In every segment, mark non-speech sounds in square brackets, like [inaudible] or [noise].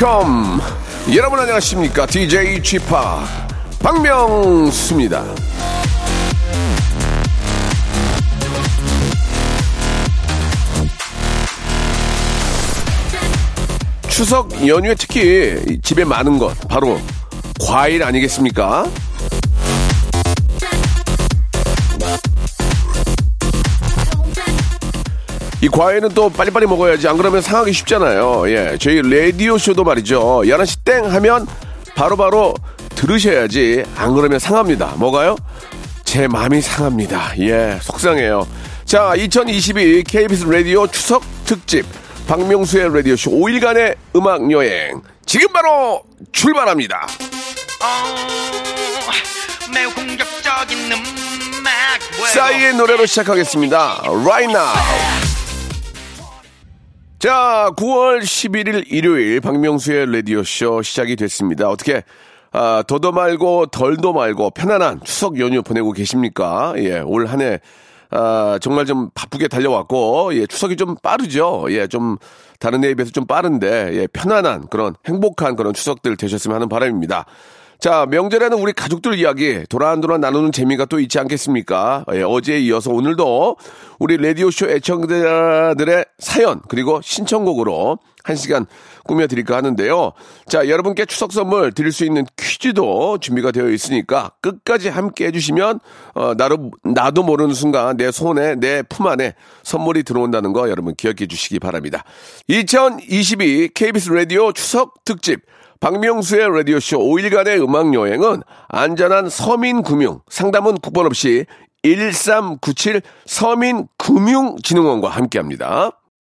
welcome. 여러분 안녕하십니까? DJ Chip 박명수입니다. 추석 연휴에 특히 집에 많은 것 바로 과일 아니겠습니까? 이 과일은 또 빨리빨리 먹어야지 안 그러면 상하기 쉽잖아요. 예, 저희 라디오 쇼도 말이죠. 11시 땡 하면 바로 바로 들으셔야지 안 그러면 상합니다. 뭐가요? 제 마음이 상합니다. 예, 속상해요. 자, 2022 KBS 라디오 추석 특집 박명수의 라디오 쇼 5일간의 음악 여행 지금 바로 출발합니다. 어, 매우 공격적인 음악 싸이의 노래로 시작하겠습니다. Right now. 자, 9월 11일 일요일 박명수의 라디오쇼 시작이 됐습니다. 어떻게 아, 더도 말고 덜도 말고 편안한 추석 연휴 보내고 계십니까? 예, 올 한 해 아, 정말 좀 바쁘게 달려왔고, 예, 추석이 좀 빠르죠. 예, 좀 다른 해에 비해서 좀 빠른데, 예, 편안한 그런 행복한 그런 추석들 되셨으면 하는 바람입니다. 자, 명절에는 우리 가족들 이야기 도란도란 나누는 재미가 또 있지 않겠습니까? 예, 어제에 이어서 오늘도 우리 라디오쇼 애청자들의 사연, 그리고 신청곡으로 한 시간 꾸며드릴까 하는데요. 자, 여러분께 추석 선물 드릴 수 있는 퀴즈도 준비가 되어 있으니까 끝까지 함께 해주시면, 어, 나도, 나도 모르는 순간 내 손에, 내 품 안에 선물이 들어온다는 거 여러분 기억해 주시기 바랍니다. 2022 KBS 라디오 추석 특집 박명수의 라디오쇼 5일간의 음악여행은 안전한 서민금융, 상담은 국번 없이 1397 서민금융진흥원과 함께 합니다.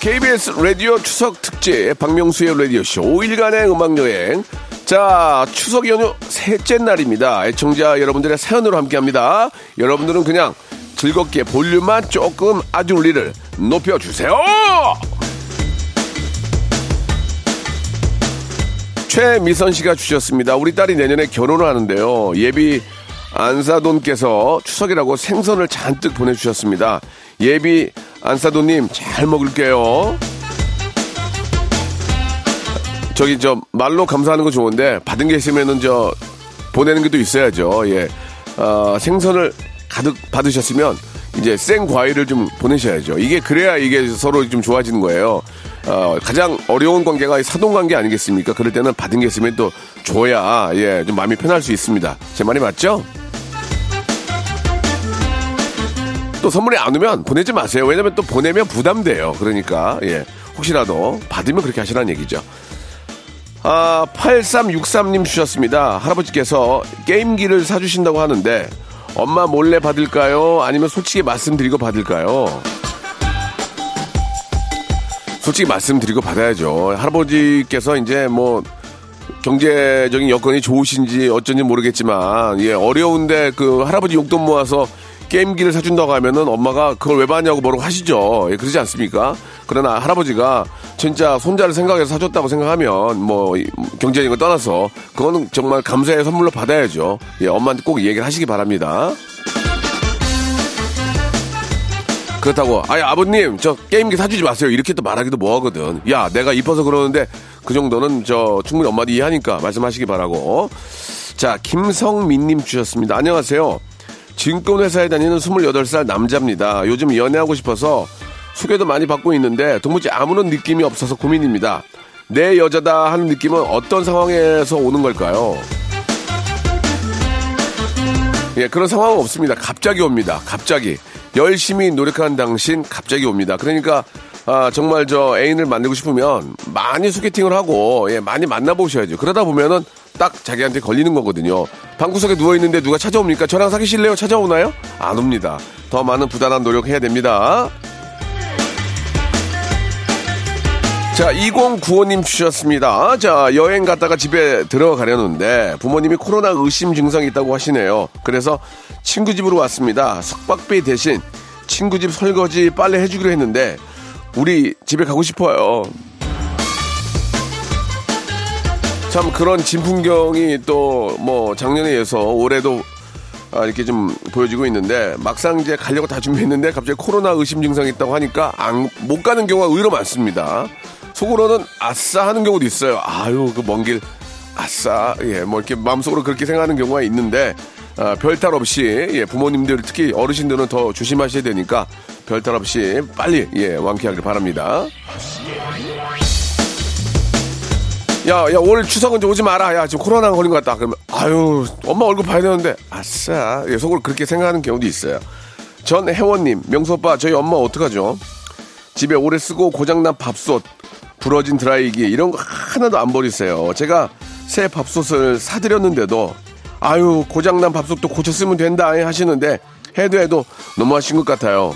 KBS 라디오 추석 특집 박명수의 라디오쇼. 5일간의 음악여행. 자 추석 연휴 셋째 날입니다. 애청자 여러분들의 사연으로 함께합니다. 여러분들은 그냥 즐겁게 볼륨만 조금 아주리를 높여주세요. 최미선 씨가 주셨습니다. 우리 딸이 내년에 결혼을 하는데요. 예비 안사돈께서 추석이라고 생선을 잔뜩 보내주셨습니다 예비 안사돈님 잘 먹을게요. 저기 저 말로 감사하는 거 좋은데 받은 게 있으면은 저 보내는 게또 있어야죠. 예. 어, 생선을 가득 받으셨으면 이제 생 과일을 좀 보내셔야죠. 이게 그래야 이게 서로 좀 좋아지는 거예요. 어, 가장 어려운 관계가 사돈 관계 아니겠습니까? 그럴 때는 받은 게 있으면 또 줘야 예, 좀 마음이 편할 수 있습니다. 제 말이 맞죠? 또 선물이 안 오면 보내지 마세요. 왜냐면 또 보내면 부담돼요. 그러니까, 예. 혹시라도 받으면 그렇게 하시라는 얘기죠. 아, 8363님 주셨습니다. 할아버지께서 게임기를 사주신다고 하는데, 엄마 몰래 받을까요? 아니면 솔직히 말씀드리고 받을까요? 솔직히 말씀드리고 받아야죠. 할아버지께서 이제 뭐, 경제적인 여건이 좋으신지 어쩐지 모르겠지만, 예, 어려운데 그 할아버지 용돈 모아서 게임기를 사준다고 하면은 엄마가 그걸 왜 받냐고 뭐라고 하시죠. 예, 그러지 않습니까? 그러나 할아버지가 진짜 손자를 생각해서 사줬다고 생각하면 뭐 경제적인 걸 떠나서 그거는 정말 감사의 선물로 받아야죠. 예, 엄마한테 꼭 얘기를 하시기 바랍니다. 그렇다고 아니 아버님 저 게임기 사주지 마세요 이렇게 또 말하기도 뭐하거든 야 내가 이뻐서 그러는데 그 정도는 저 충분히 엄마도 이해하니까 말씀하시기 바라고 자 김성민님 주셨습니다 안녕하세요 증권회사에 다니는 28살 남자입니다. 요즘 연애하고 싶어서 소개도 많이 받고 있는데 도무지 아무런 느낌이 없어서 고민입니다. 내 여자다 하는 느낌은 어떤 상황에서 오는 걸까요? 예, 그런 상황은 없습니다. 갑자기 옵니다. 갑자기. 열심히 노력하는 당신 갑자기 옵니다. 그러니까 아, 정말 저 애인을 만들고 싶으면 많이 소개팅을 하고 예, 많이 만나보셔야죠. 그러다 보면은 딱 자기한테 걸리는 거거든요. 방구석에 누워 있는데 누가 찾아옵니까? 저랑 사귀실래요? 찾아오나요? 안 옵니다. 더 많은 부단한 노력해야 됩니다. 자, 2095님 주셨습니다. 자, 여행 갔다가 집에 들어가려는데 부모님이 코로나 의심 증상이 있다고 하시네요. 그래서 친구 집으로 왔습니다. 숙박비 대신 친구 집 설거지 빨래 해주기로 했는데 우리 집에 가고 싶어요. 참 그런 진풍경이 또 뭐 작년에 이어서 올해도 아, 이렇게 좀 보여지고 있는데 막상 이제 가려고 다 준비했는데 갑자기 코로나 의심 증상이 있다고 하니까 안, 못 가는 경우가 의외로 많습니다. 속으로는 아싸 하는 경우도 있어요. 아유 그 먼 길 아싸 예 뭐 이렇게 마음속으로 그렇게 생각하는 경우가 있는데 아, 별탈 없이 예, 부모님들 특히 어르신들은 더 조심하셔야 되니까 별탈 없이 빨리 예 완쾌하길 바랍니다. 야, 야, 올 추석은 좀 오지 마라. 야, 지금 코로나 걸린 것 같다. 그러면, 아유, 엄마 얼굴 봐야 되는데, 아싸. 예, 속으로 그렇게 생각하는 경우도 있어요. 전 혜원님, 명수 오빠, 저희 엄마 어떡하죠? 집에 오래 쓰고 고장난 밥솥, 부러진 드라이기, 이런 거 하나도 안 버리세요. 제가 새 밥솥을 사드렸는데도, 아유, 고장난 밥솥도 고쳐 쓰면 된다 하시는데, 해도 해도 너무하신 것 같아요.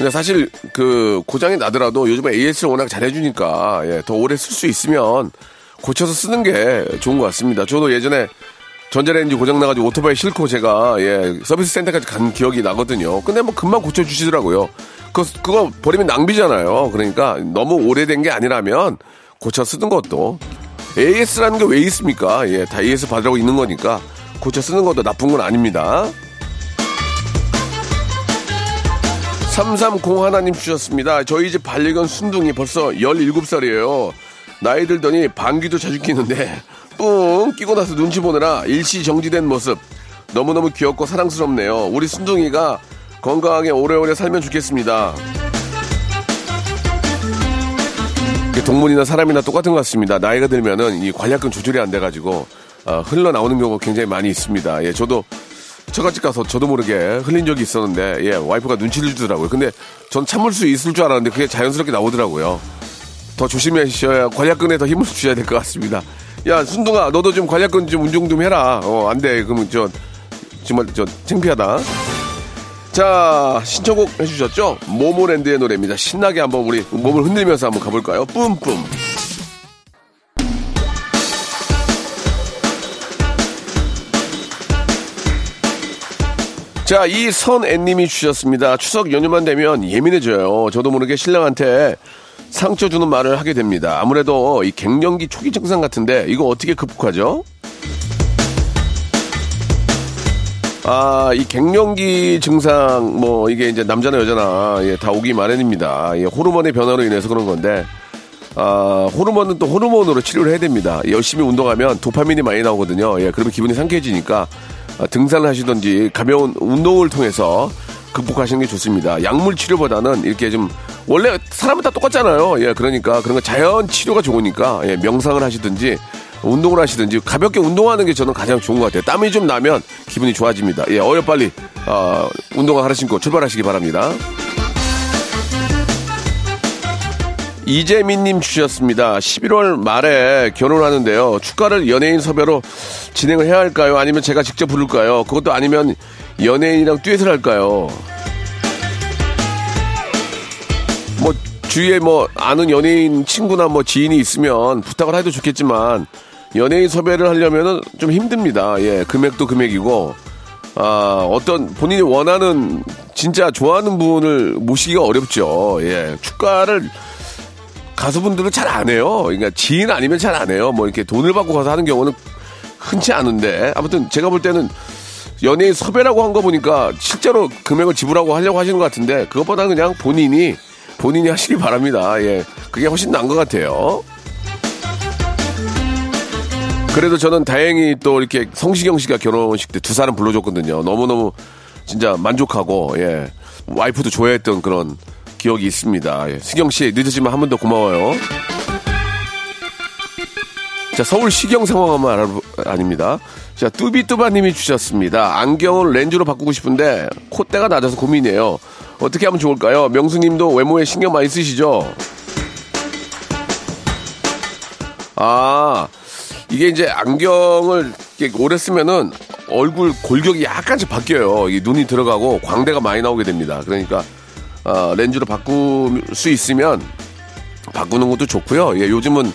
근데 사실 그 고장이 나더라도 요즘에 AS를 워낙 잘해주니까 예, 더 오래 쓸 수 있으면 고쳐서 쓰는 게 좋은 것 같습니다. 저도 예전에 전자레인지 고장 나가지고 오토바이 싣고 제가 예, 서비스 센터까지 간 기억이 나거든요. 근데 뭐 금방 고쳐주시더라고요. 그거, 그거 버리면 낭비잖아요. 그러니까 너무 오래된 게 아니라면 고쳐 쓰는 것도 AS라는 게 왜 있습니까? 예, 다 AS 받으라고 있는 거니까 고쳐 쓰는 것도 나쁜 건 아닙니다. 330 하나님 주셨습니다. 저희 집 반려견 순둥이 벌써 17살이에요. 나이 들더니 방귀도 자주 끼는데 뿡 끼고 나서 눈치 보느라 일시 정지된 모습 너무너무 귀엽고 사랑스럽네요. 우리 순둥이가 건강하게 오래오래 살면 좋겠습니다. 동물이나 사람이나 똑같은 것 같습니다. 나이가 들면은 이 관략근 조절이 안 돼가지고 어, 흘러나오는 경우가 굉장히 많이 있습니다. 예, 저도 처갓집 가서 저도 모르게 흘린 적이 있었는데 예 와이프가 눈치를 주더라고요. 근데 전 참을 수 있을 줄 알았는데 그게 자연스럽게 나오더라고요. 더 조심하셔야 관략근에 더 힘을 주셔야 될 것 같습니다. 야 순둥아 너도 좀 관략근 좀 운동 좀 해라. 어 안 돼. 그러면 저 정말 저 창피하다. 자 신청곡 해주셨죠? 모모랜드의 노래입니다. 신나게 한번 우리 몸을 흔들면서 한번 가볼까요? 뿜뿜. 자, 이 선애님이 주셨습니다. 추석 연휴만 되면 예민해져요. 저도 모르게 신랑한테 상처 주는 말을 하게 됩니다. 아무래도 이 갱년기 초기 증상 같은데 이거 어떻게 극복하죠? 아, 이 갱년기 증상, 뭐, 이게 이제 남자나 여자나, 예, 다 오기 마련입니다. 예, 호르몬의 변화로 인해서 그런 건데, 아, 호르몬은 또 호르몬으로 치료를 해야 됩니다. 열심히 운동하면 도파민이 많이 나오거든요. 예, 그러면 기분이 상쾌해지니까 아, 등산을 하시던지 가벼운 운동을 통해서 극복하시는 게 좋습니다. 약물 치료보다는 이렇게 좀 원래 사람은 다 똑같잖아요. 예, 그러니까 그런 거 자연 치료가 좋으니까 예, 명상을 하시든지 운동을 하시든지 가볍게 운동하는 게 저는 가장 좋은 것 같아요. 땀이 좀 나면 기분이 좋아집니다. 예, 어여 빨리 어, 운동화 하나 신고 출발하시기 바랍니다. 이재민님 주셨습니다. 11월 말에 결혼하는데요. 축가를 연예인 섭외로 진행을 해야 할까요? 아니면 제가 직접 부를까요? 그것도 아니면 연예인이랑 듀엣을 할까요? 뭐 주위에 뭐 아는 연예인 친구나 뭐 지인이 있으면 부탁을 해도 좋겠지만 연예인 섭외를 하려면은 좀 힘듭니다. 예, 금액도 금액이고 아, 어떤 본인이 원하는 진짜 좋아하는 분을 모시기가 어렵죠. 예, 축가를 가수분들은 잘 안 해요. 그러니까 지인 아니면 잘 안 해요. 뭐 이렇게 돈을 받고 가서 하는 경우는 흔치 않은데 아무튼 제가 볼 때는 연예인 섭외라고 한 거 보니까 실제로 금액을 지불하고 하려고 하시는 것 같은데 그것보다 그냥 본인이 본인이 하시기 바랍니다. 예, 그게 훨씬 나은 것 같아요. 그래도 저는 다행히 또 이렇게 성시경 씨가 결혼식 때 두 사람 불러줬거든요. 너무너무 진짜 만족하고, 예. 와이프도 좋아했던 그런 기억이 있습니다. 예. 시경 씨, 늦었지만 한 번 더 고마워요. 자, 서울 시경 상황 한번 알아, 아닙니다. 자, 뚜비뚜바님이 주셨습니다. 안경을 렌즈로 바꾸고 싶은데 콧대가 낮아서 고민이에요. 어떻게 하면 좋을까요? 명수님도 외모에 신경 많이 쓰시죠? 아, 이게 이제 안경을 오래 쓰면은 얼굴 골격이 약간씩 바뀌어요. 이 눈이 들어가고 광대가 많이 나오게 됩니다. 그러니까 어, 렌즈로 바꿀 수 있으면 바꾸는 것도 좋고요. 예, 요즘은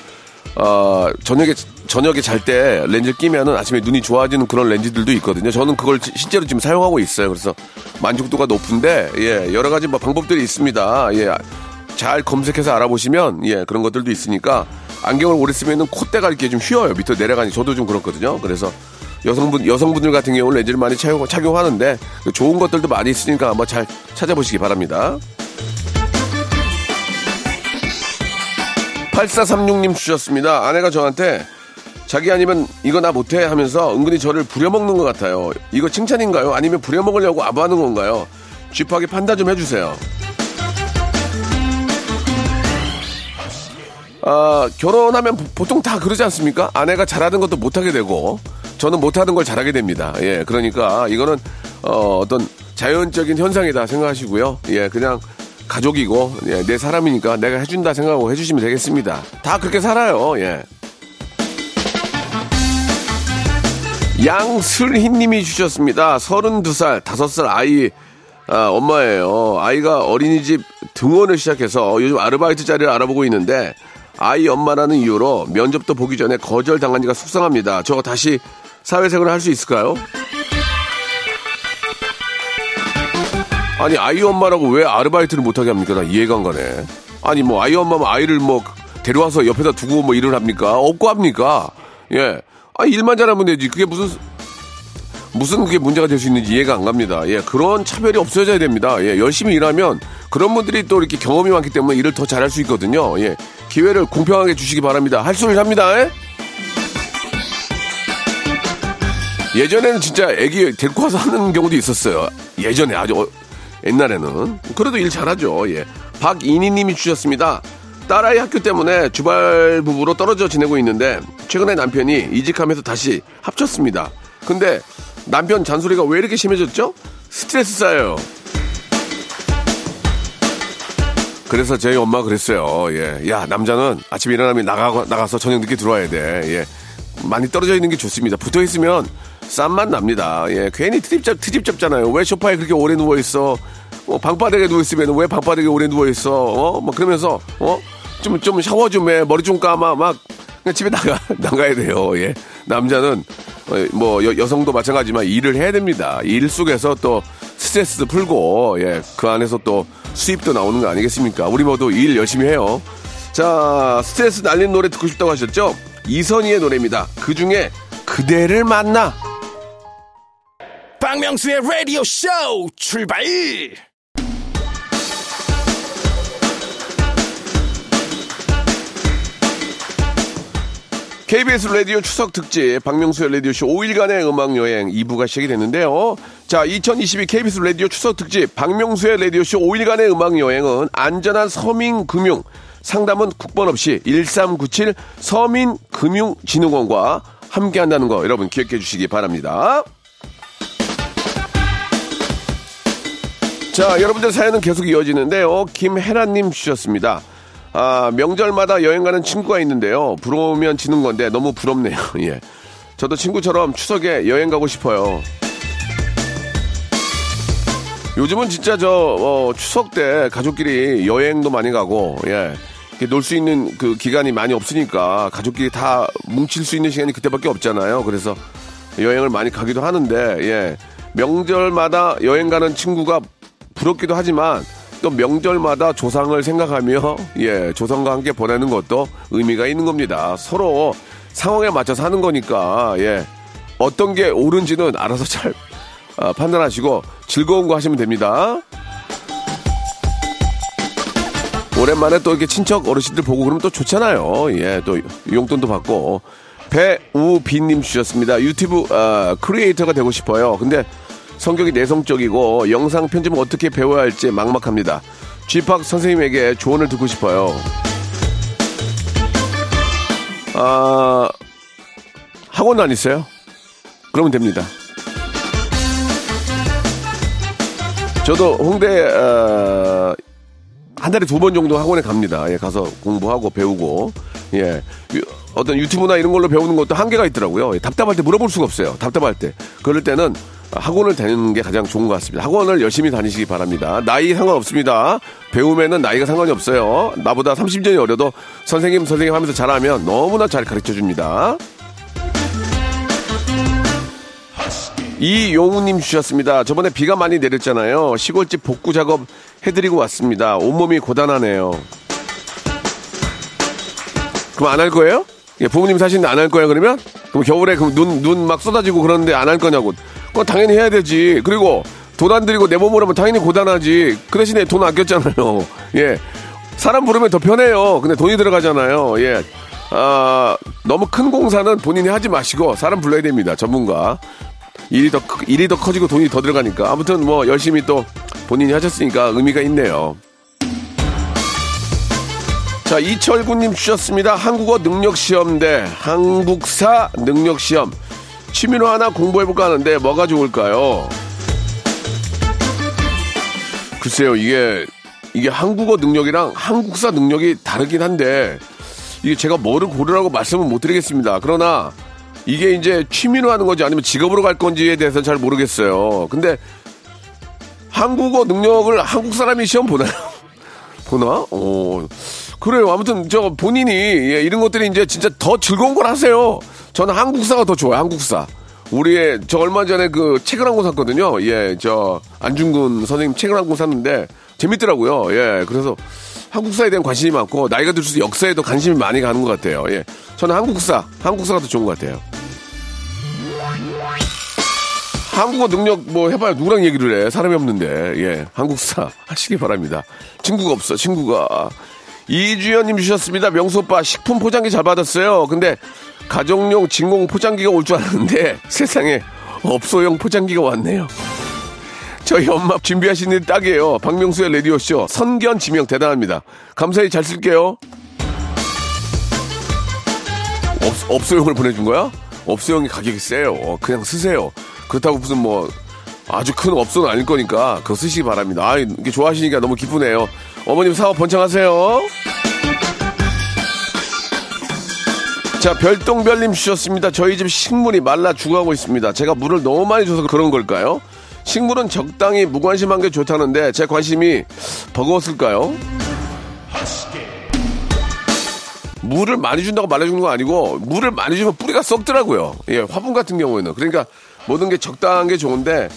어, 저녁에 저녁에 잘 때 렌즈 끼면은 아침에 눈이 좋아지는 그런 렌즈들도 있거든요. 저는 그걸 지- 실제로 지금 사용하고 있어요. 그래서 만족도가 높은데 예, 여러 가지 뭐 방법들이 있습니다. 예. 잘 검색해서 알아보시면 예, 그런 것들도 있으니까 안경을 오래 쓰면은 콧대가 이렇게 좀 휘어요. 밑으로 내려가니 저도 좀 그렇거든요. 그래서 여성분 여성분들 같은 경우는 렌즈를 많이 착용, 착용하는데 그 좋은 것들도 많이 있으니까 한번 잘 찾아보시기 바랍니다. 8436님 주셨습니다. 아내가 저한테 자기 아니면 이거 나 못해 하면서 은근히 저를 부려먹는 것 같아요. 이거 칭찬인가요? 아니면 부려먹으려고 아부하는 건가요? 쥐파하게 판단 좀 해주세요. 아, 결혼하면 보- 보통 다 그러지 않습니까? 아내가 잘하는 것도 못하게 되고, 저는 못하는 걸 잘하게 됩니다. 예, 그러니까 이거는, 어, 어떤 자연적인 현상이다 생각하시고요. 예, 그냥 가족이고, 예, 내 사람이니까 내가 해준다 생각하고 해주시면 되겠습니다. 다 그렇게 살아요, 예. 양슬희님이 주셨습니다. 32살, 5살 아이, 아, 엄마예요. 아이가 어린이집 등원을 시작해서 요즘 아르바이트 자리를 알아보고 있는데 아이 엄마라는 이유로 면접도 보기 전에 거절당한 지가 속상합니다. 저거 다시 사회생활을 할 수 있을까요? 아니 아이 엄마라고 왜 아르바이트를 못하게 합니까? 나 이해가 안 가네. 아니 뭐 아이 엄마면 아이를 뭐 데려와서 옆에다 두고 뭐 일을 합니까? 없고 합니까? 예. 아 일만 잘하면 되지. 그게 무슨 무슨 그게 문제가 될 수 있는지 이해가 안 갑니다. 예, 그런 차별이 없어져야 됩니다. 예, 열심히 일하면 그런 분들이 또 이렇게 경험이 많기 때문에 일을 더 잘할 수 있거든요. 예, 기회를 공평하게 주시기 바랍니다. 할 소리 합니다. 예? 예전에는 진짜 애기 데리고 와서 하는 경우도 있었어요. 예전에 아주 어- 옛날에는 그래도 일 잘하죠. 예, 박이니 님이 주셨습니다. 딸아이 학교 때문에 주발 부부로 떨어져 지내고 있는데 최근에 남편이 이직하면서 다시 합쳤습니다. 근데 남편 잔소리가 왜 이렇게 심해졌죠? 스트레스 쌓여요. 그래서 저희 엄마가 그랬어요. 예. 야, 남자는 아침에 일어나면 나가, 나가서 저녁 늦게 들어와야 돼. 예. 많이 떨어져 있는 게 좋습니다. 붙어 있으면 쌈만 납니다. 예. 괜히 트집 잡, 트집 잡잖아요. 왜 소파에 그렇게 오래 누워있어? 어, 방바닥에 누워있으면 왜 방바닥에 오래 누워있어? 어? 뭐 그러면서, 어? 좀, 좀 샤워 좀 해. 머리 좀 감아. 막, 그냥 집에 나가, [laughs] 나가야 돼요. 예. 남자는, 어, 뭐, 여, 여성도 마찬가지지만 일을 해야 됩니다. 일 속에서 또 스트레스도 풀고, 예. 그 안에서 또 수입도 나오는 거 아니겠습니까? 우리 모두 일 열심히 해요. 자, 스트레스 날린 노래 듣고 싶다고 하셨죠? 이선희의 노래입니다. 그 중에 그대를 만나. 박명수의 라디오 쇼 출발! KBS 라디오 추석 특집 박명수의 라디오쇼 5일간의 음악 여행 2부가 시작이 됐는데요. 자, 2022 KBS 라디오 추석 특집 박명수의 라디오쇼 5일간의 음악 여행은 안전한 서민 금융 상담은 국번 없이 1397 서민금융진흥원과 함께 한다는 거 여러분 기억해 주시기 바랍니다. 자, 여러분들 사연은 계속 이어지는데요. 김혜란님 주셨습니다. 아, 명절마다 여행 가는 친구가 있는데요. 부러우면 지는 건데 너무 부럽네요. [laughs] 예. 저도 친구처럼 추석에 여행 가고 싶어요. 요즘은 진짜 저, 어, 추석 때 가족끼리 여행도 많이 가고, 예. 놀 수 있는 그 기간이 많이 없으니까 가족끼리 다 뭉칠 수 있는 시간이 그때밖에 없잖아요. 그래서 여행을 많이 가기도 하는데, 예. 명절마다 여행 가는 친구가 부럽기도 하지만 또 명절마다 조상을 생각하며 예 조상과 함께 보내는 것도 의미가 있는 겁니다. 서로 상황에 맞춰서 하는 거니까 예 어떤 게 옳은지는 알아서 잘 아, 판단하시고 즐거운 거 하시면 됩니다. 오랜만에 또 이렇게 친척 어르신들 보고 그러면 또 좋잖아요. 예, 또 용돈도 받고. 배우빈님 주셨습니다. 유튜브 아, 크리에이터가 되고 싶어요. 근데 성격이 내성적이고 영상 편집을 어떻게 배워야 할지 막막합니다. 쥐팍 선생님에게 조언을 듣고 싶어요. 아, 학원 다니세요? 그러면 됩니다. 저도 홍대 어, 한 달에 두 번 정도 학원에 갑니다. 예, 가서 공부하고 배우고 예 유- 어떤 유튜브나 이런 걸로 배우는 것도 한계가 있더라고요. 예, 답답할 때 물어볼 수가 없어요. 답답할 때 그럴 때는 학원을 다니는 게 가장 좋은 것 같습니다. 학원을 열심히 다니시기 바랍니다. 나이 상관없습니다. 배움에는 나이가 상관이 없어요. 나보다 30년이 어려도 선생님 선생님 하면서 잘하면 너무나 잘 가르쳐 줍니다. 이용우님 주셨습니다. 저번에 비가 많이 내렸잖아요. 시골집 복구 작업 해드리고 왔습니다. 온몸이 고단하네요. 그럼 안 할 거예요? 예, 부모님 사시는데 안 할 거예요, 그러면? 그럼 겨울에 그럼 눈, 눈 막 쏟아지고 그러는데 안 할 거냐고. 그건 당연히 해야 되지. 그리고 돈 안 들이고 내 몸으로 하면 당연히 고단하지. 그 대신에 돈 아꼈잖아요. [laughs] 예. 사람 부르면 더 편해요. 근데 돈이 들어가잖아요. 예. 아, 너무 큰 공사는 본인이 하지 마시고 사람 불러야 됩니다. 전문가. 일이 더, 크- 일이 더 커지고 돈이 더 들어가니까. 아무튼 뭐 열심히 또 본인이 하셨으니까 의미가 있네요. 자, 이철구님 주셨습니다. 한국어 능력시험 대 한국사 능력시험. 취미로 하나 공부해볼까 하는데 뭐가 좋을까요? 글쎄요, 이게, 이게 한국어 능력이랑 한국사 능력이 다르긴 한데, 이게 제가 뭐를 고르라고 말씀은 못 드리겠습니다. 그러나, 이게 이제 취미로 하는 건지 아니면 직업으로 갈 건지에 대해서 잘 모르겠어요. 근데, 한국어 능력을 한국 사람이 시험 보나요? [laughs] 보나? 어, 그래요. 아무튼 저 본인이 예, 이런 것들이 이제 진짜 더 즐거운 걸 하세요. 저는 한국사가 더 좋아요. 한국사. 우리의 저 얼마 전에 그 책을 한 권 샀거든요. 예, 저 안중근 선생님 책을 한 권 샀는데 재밌더라고요. 예, 그래서 한국사에 대한 관심이 많고 나이가 들수록 역사에도 관심이 많이 가는 것 같아요. 예, 저는 한국사, 한국사가 더 좋은 것 같아요. 한국어 능력 뭐 해봐야 누구랑 얘기를 해 사람이 없는데 예 한국사 하시기 바랍니다 친구가 없어 친구가 이주연님 주셨습니다 명수 오빠 식품 포장기 잘 받았어요 근데 가정용 진공 포장기가 올 줄 알았는데 [laughs] 세상에 업소용 포장기가 왔네요 저희 엄마 준비하신 일 딱이에요 박명수의 라디오쇼 선견 지명 대단합니다 감사히 잘 쓸게요 업, 업소용을 보내준 거야? 업소용이 가격이 세요. 어, 그냥 쓰세요. 그렇다고 무슨 뭐 아주 큰 업소는 아닐 거니까 그거 쓰시기 바랍니다. 아, 이게 좋아하시니까 너무 기쁘네요. 어머님 사업 번창하세요. 자, 별똥별님 주셨습니다. 저희 집 식물이 말라 죽어가고 있습니다. 제가 물을 너무 많이 줘서 그런 걸까요? 식물은 적당히 무관심한 게 좋다는데 제 관심이 버거웠을까요? 물을 많이 준다고 말해주는 거 아니고 물을 많이 주면 뿌리가 썩더라고요. 예, 화분 같은 경우에는 그러니까 모든 게 적당한 게 좋은데 어,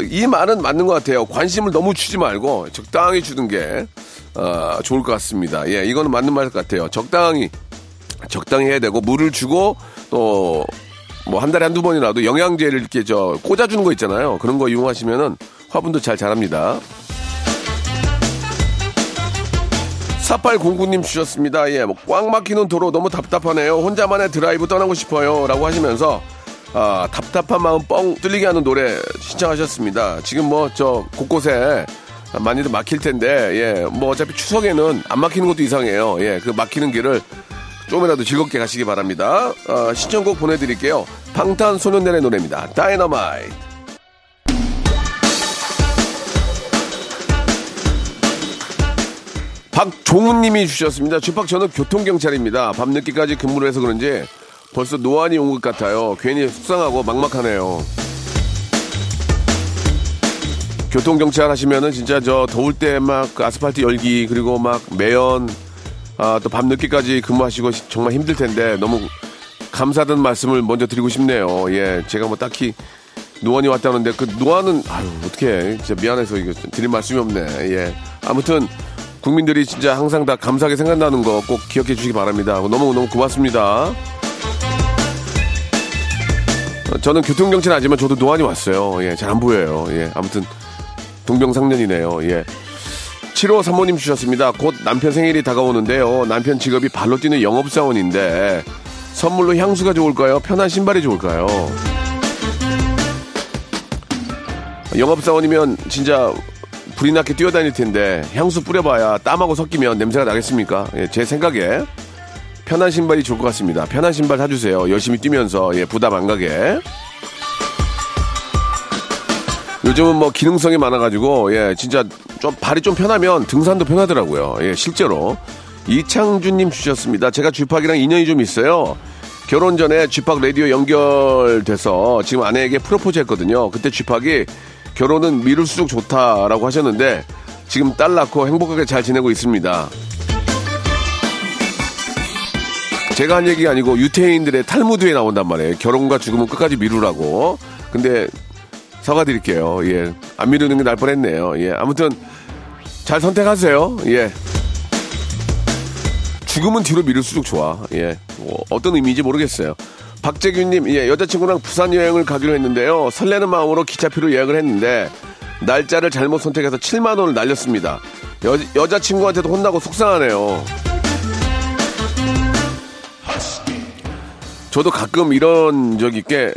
이 말은 맞는 것 같아요. 관심을 너무 주지 말고 적당히 주는 게 어, 좋을 것 같습니다. 예, 이거는 맞는 말 같아요. 적당히 적당히 해야 되고 물을 주고 또 뭐 한 달에 한두 번이라도 영양제를 이렇게 저 꽂아주는 거 있잖아요. 그런 거 이용하시면은 화분도 잘 자랍니다. 4809님 주셨습니다. 예, 뭐 꽉 막히는 도로 너무 답답하네요. 혼자만의 드라이브 떠나고 싶어요. 라고 하시면서, 아, 답답한 마음 뻥 뚫리게 하는 노래 신청하셨습니다. 지금 뭐, 저, 곳곳에 많이들 막힐 텐데, 예, 뭐 어차피 추석에는 안 막히는 것도 이상해요. 예, 그 막히는 길을 조금이라도 즐겁게 가시기 바랍니다. 아, 신청곡 보내드릴게요. 방탄소년단의 노래입니다. 다이너마이트. 박종훈님이 주셨습니다. 주팍 저는 교통경찰입니다. 밤늦게까지 근무를 해서 그런지 벌써 노안이 온 것 같아요. 괜히 속상하고 막막하네요. 교통경찰 하시면은 진짜 저 더울 때 막그 아스팔트 열기 그리고 막 매연 아, 또 밤늦게까지 근무하시고 시- 정말 힘들 텐데 너무 감사하다는 말씀을 먼저 드리고 싶네요. 예, 제가 뭐 딱히 노안이 왔다는데 그 노안은 아유 어떻게 진짜 미안해서 이거 드릴 말씀이 없네. 예, 아무튼 국민들이 진짜 항상 다 감사하게 생각나는 거 꼭 기억해 주시기 바랍니다. 너무 너무 고맙습니다. 어, 저는 교통경찰 하지만 저도 노안이 왔어요. 예, 잘 안 보여요. 예, 아무튼 동병상련이네요. 예. 7호 사모님 주셨습니다. 곧 남편 생일이 다가오는데요. 남편 직업이 발로 뛰는 영업사원인데 선물로 향수가 좋을까요? 편한 신발이 좋을까요? 영업사원이면 진짜 불이 나게 뛰어다닐 텐데 향수 뿌려봐야 땀하고 섞이면 냄새가 나겠습니까? 예, 제 생각에 편한 신발이 좋을 것 같습니다. 편한 신발 사주세요. 열심히 뛰면서 예, 부담 안 가게. 요즘은 뭐 기능성이 많아가지고 예 진짜 좀 발이 좀 편하면 등산도 편하더라고요. 예 실제로 이창준님 주셨습니다. 제가 쥐팍이랑 인연이 좀 있어요. 결혼 전에 쥐팍 라디오 연결돼서 지금 아내에게 프로포즈 했거든요. 그때 쥐팍이 결혼은 미룰수록 좋다라고 하셨는데 지금 딸 낳고 행복하게 잘 지내고 있습니다. 제가 한 얘기가 아니고 유태인들의 탈무드에 나온단 말이에요. 결혼과 죽음은 끝까지 미루라고. 근데 사과드릴게요. 예. 안 미루는 게 날 뻔했네요. 예. 아무튼 잘 선택하세요. 예. 죽음은 뒤로 미룰수록 좋아. 예. 뭐 어떤 의미인지 모르겠어요. 박재균님, 예, 여자친구랑 부산 여행을 가기로 했는데요. 설레는 마음으로 기차표를 예약을 했는데 날짜를 잘못 선택해서 7만 원을 날렸습니다. 여, 여자친구한테도 혼나고 속상하네요. 저도 가끔 이런 적이 꽤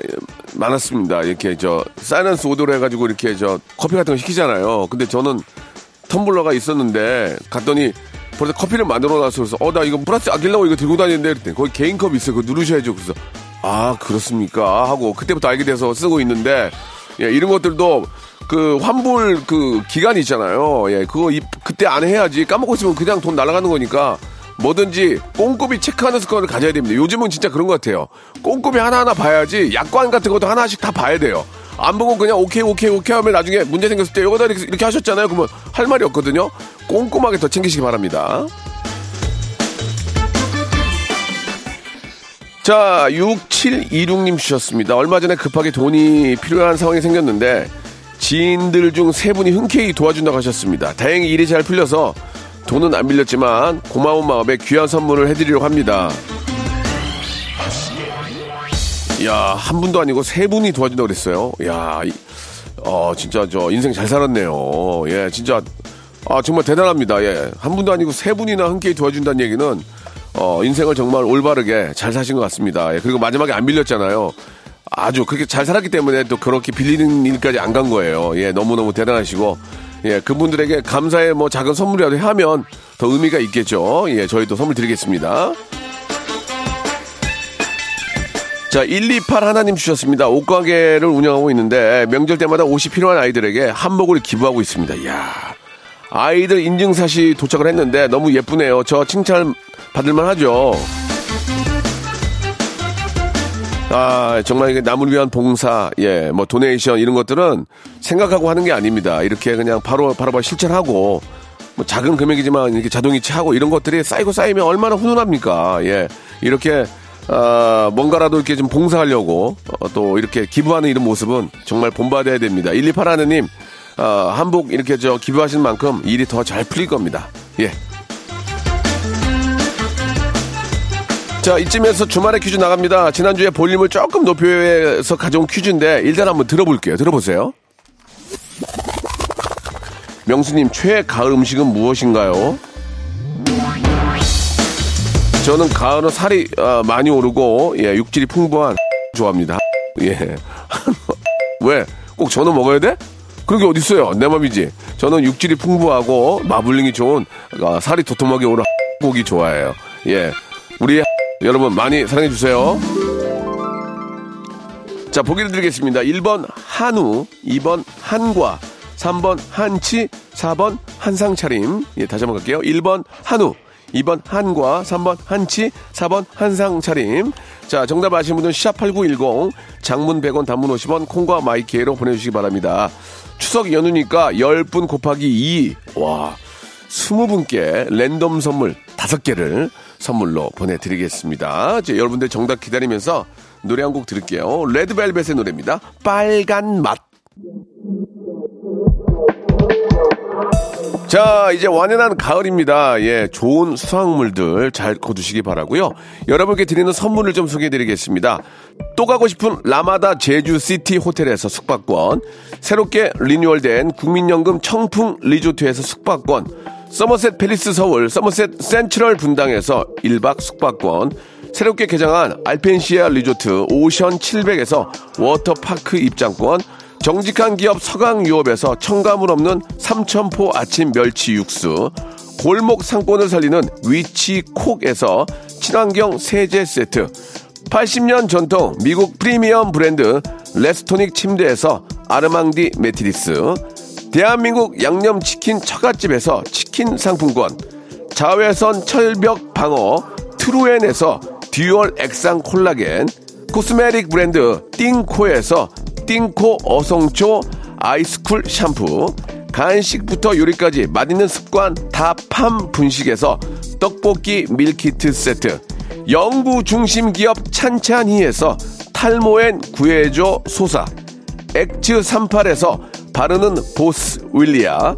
많았습니다. 이렇게 저 siren order로 해가지고 이렇게 저 커피 같은 거 시키잖아요. 근데 저는 텀블러가 있었는데 갔더니 벌써 커피를 만들어 놨어. 그래서 어 나 이거 플라스 아끼려고 이거 들고 다니는데 그랬더니 거기 개인 컵 있어요. 그거 누르셔야죠. 그래서 아 그렇습니까 하고 그때부터 알게 돼서 쓰고 있는데 예, 이런 것들도 그 환불 그 기간이 있잖아요. 예, 그거 이, 그때 안 해야지 까먹고 있으면 그냥 돈 날아가는 거니까 뭐든지 꼼꼼히 체크하는 습관을 가져야 됩니다. 요즘은 진짜 그런 것 같아요. 꼼꼼히 하나하나 봐야지 약관 같은 것도 하나씩 다 봐야 돼요. 안 보고 그냥 오케이 오케이 오케이 하면 나중에 문제 생겼을 때 여기다 이렇게, 이렇게 하셨잖아요. 그러면 할 말이 없거든요. 꼼꼼하게 더 챙기시기 바랍니다. 자, 6726님 주셨습니다. 얼마 전에 급하게 돈이 필요한 상황이 생겼는데 지인들 중 세 분이 흔쾌히 도와준다고 하셨습니다. 다행히 일이 잘 풀려서 돈은 안 빌렸지만 고마운 마음에 귀한 선물을 해드리려고 합니다. 야, 한 분도 아니고 세 분이 도와준다고 그랬어요. 야, 이- 어, 진짜 저 인생 잘 살았네요. 예, 진짜, 아, 정말 대단합니다. 예. 한 분도 아니고 세 분이나 흔쾌히 도와준다는 얘기는, 어, 인생을 정말 올바르게 잘 사신 것 같습니다. 예, 그리고 마지막에 안 빌렸잖아요. 아주 그렇게 잘 살았기 때문에 또 그렇게 빌리는 일까지 안 간 거예요. 예, 너무너무 대단하시고, 예, 그분들에게 감사의 뭐 작은 선물이라도 하면 더 의미가 있겠죠. 예, 저희도 선물 드리겠습니다. 자, 128 하나님 주셨습니다. 옷가게를 운영하고 있는데 명절 때마다 옷이 필요한 아이들에게 한복을 기부하고 있습니다. 이야. 아이들 인증샷이 도착을 했는데 너무 예쁘네요. 저 칭찬 받을만 하죠. 아, 정말 이게 남을 위한 봉사, 예, 뭐 도네이션 이런 것들은 생각하고 하는 게 아닙니다. 이렇게 그냥 바로 바로 바로 실천하고 뭐 작은 금액이지만 이렇게 자동이체하고 이런 것들이 쌓이고 쌓이면 얼마나 훈훈합니까? 예, 이렇게 아, 뭔가라도 이렇게 좀 봉사하려고 어, 또 이렇게 기부하는 이런 모습은 정말 본받아야 됩니다. 128 하느님 아, 한복 이렇게 저 기부하신 만큼 일이 더 잘 풀릴 겁니다. 예. 자, 이쯤에서 주말에 퀴즈 나갑니다. 지난주에 볼륨을 조금 높여서 가져온 퀴즈인데, 일단 한번 들어볼게요. 들어보세요. 명수님, 최애 가을 음식은 무엇인가요? 저는 가을은 살이 아, 많이 오르고, 예, 육질이 풍부한 좋아합니다. 예. [laughs] 왜? 꼭 저는 먹어야 돼? 그런 게 어딨어요. 내 맘이지. 저는 육질이 풍부하고 마블링이 좋은 아, 살이 도톰하게 오른 [laughs] 고기 좋아해요. 예. 우리 여러분 많이 사랑해 주세요. 자, 보기를 드리겠습니다. 1번 한우, 2번 한과, 3번 한치, 4번 한상차림. 예, 다시 한번 갈게요. 1번 한우, 2번 한과, 3번 한치, 4번 한상차림. 자, 정답 아시는 분은 샵8910, 장문 100원, 단문 50원, 콩과 마이케이로 보내주시기 바랍니다. 추석 연휴니까 10분 곱하기 2. 와, 20분께 랜덤 선물 5개를 선물로 보내드리겠습니다. 이제 여러분들 정답 기다리면서 노래 한 곡 들을게요. 레드벨벳의 노래입니다. 빨간 맛. 자, 이제 완연한 가을입니다. 예, 좋은 수확물들 잘 거두시기 바라고요. 여러분께 드리는 선물을 좀 소개해 드리겠습니다. 또 가고 싶은 라마다 제주시티 호텔에서 숙박권, 새롭게 리뉴얼된 국민연금 청풍 리조트에서 숙박권, 서머셋 팰리스 서울, 서머셋 센트럴 분당에서 1박 숙박권, 새롭게 개장한 알펜시아 리조트 오션 700에서 워터파크 입장권, 정직한 기업 서강유업에서 첨가물 없는 삼천포 아침 멸치 육수, 골목 상권을 살리는 위치콕에서 친환경 세제 세트, 80년 전통 미국 프리미엄 브랜드 레스토닉 침대에서 아르망디 매트리스, 대한민국 양념치킨 처갓집에서 치킨 상품권, 자외선 철벽 방어 트루엔에서 dual 액상 콜라겐, cosmetic 브랜드 띵코에서 띵코 어성초 아이스쿨 샴푸, 간식부터 요리까지 맛있는 습관 다팜 분식에서 떡볶이 밀키트 세트, 연구 중심 기업 찬찬히에서 탈모엔 구해줘 소사, 엑츠 38에서 바르는 보스 윌리아,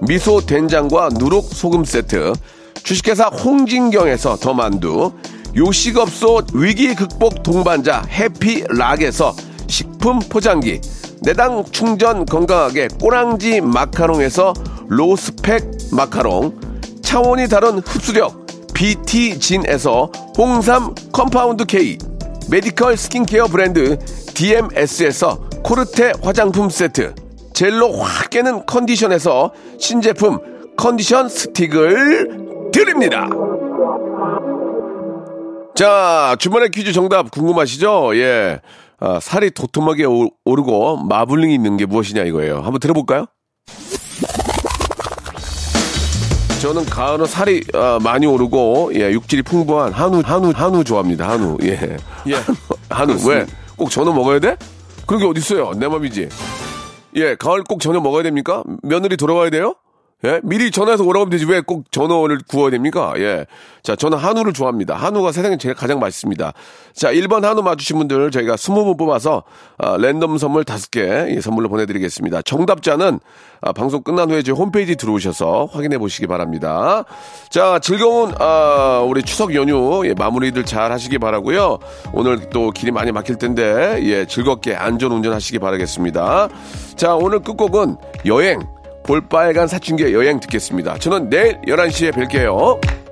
미소 된장과 누룩 소금 세트, 주식회사 홍진경에서 더 만두, 요식업소 위기 극복 동반자 해피락에서 식품 포장기, 내당 충전 건강하게 꼬랑지 마카롱에서 로스펙 마카롱, 차원이 다른 흡수력 BT진에서 홍삼 compound K, medical skincare 브랜드 DMS에서 코르테 화장품 세트, 젤로 확 깨는 컨디션에서 신제품 컨디션 스틱을 드립니다. 자, 주말의 퀴즈 정답 궁금하시죠? 예. 아, 살이 도톰하게 오- 오르고 마블링이 있는 게 무엇이냐 이거예요. 한번 들어볼까요? 저는 가을은 살이 아, 많이 오르고 예, 육질이 풍부한 한우 한우 한우 좋아합니다. 한우. 예. 예. 한우 왜? 꼭 전어 먹어야 돼? 그런 게 어디 있어요? 내 맘이지. 예, 가을 꼭 전어 먹어야 됩니까? 며느리 돌아와야 돼요? 예? 미리 전화해서 오라고 하면 되지 왜 꼭 전어를 구워야 됩니까? 예. 자, 저는 한우를 좋아합니다. 한우가 세상에 제일 가장 맛있습니다. 자, 1번 한우 맞추신 분들 저희가 20분 뽑아서 아, 랜덤 선물 5개 예, 선물로 보내드리겠습니다. 정답자는 아, 방송 끝난 후에 홈페이지 들어오셔서 확인해 보시기 바랍니다. 자, 즐거운 아, 우리 추석 연휴 예, 마무리들 잘 하시기 바라고요. 오늘 또 길이 많이 막힐 텐데 예, 즐겁게 안전 운전하시기 바라겠습니다. 자, 오늘 끝곡은 여행 볼빨간 사춘기의 여행 듣겠습니다. 저는 내일 11시에 뵐게요.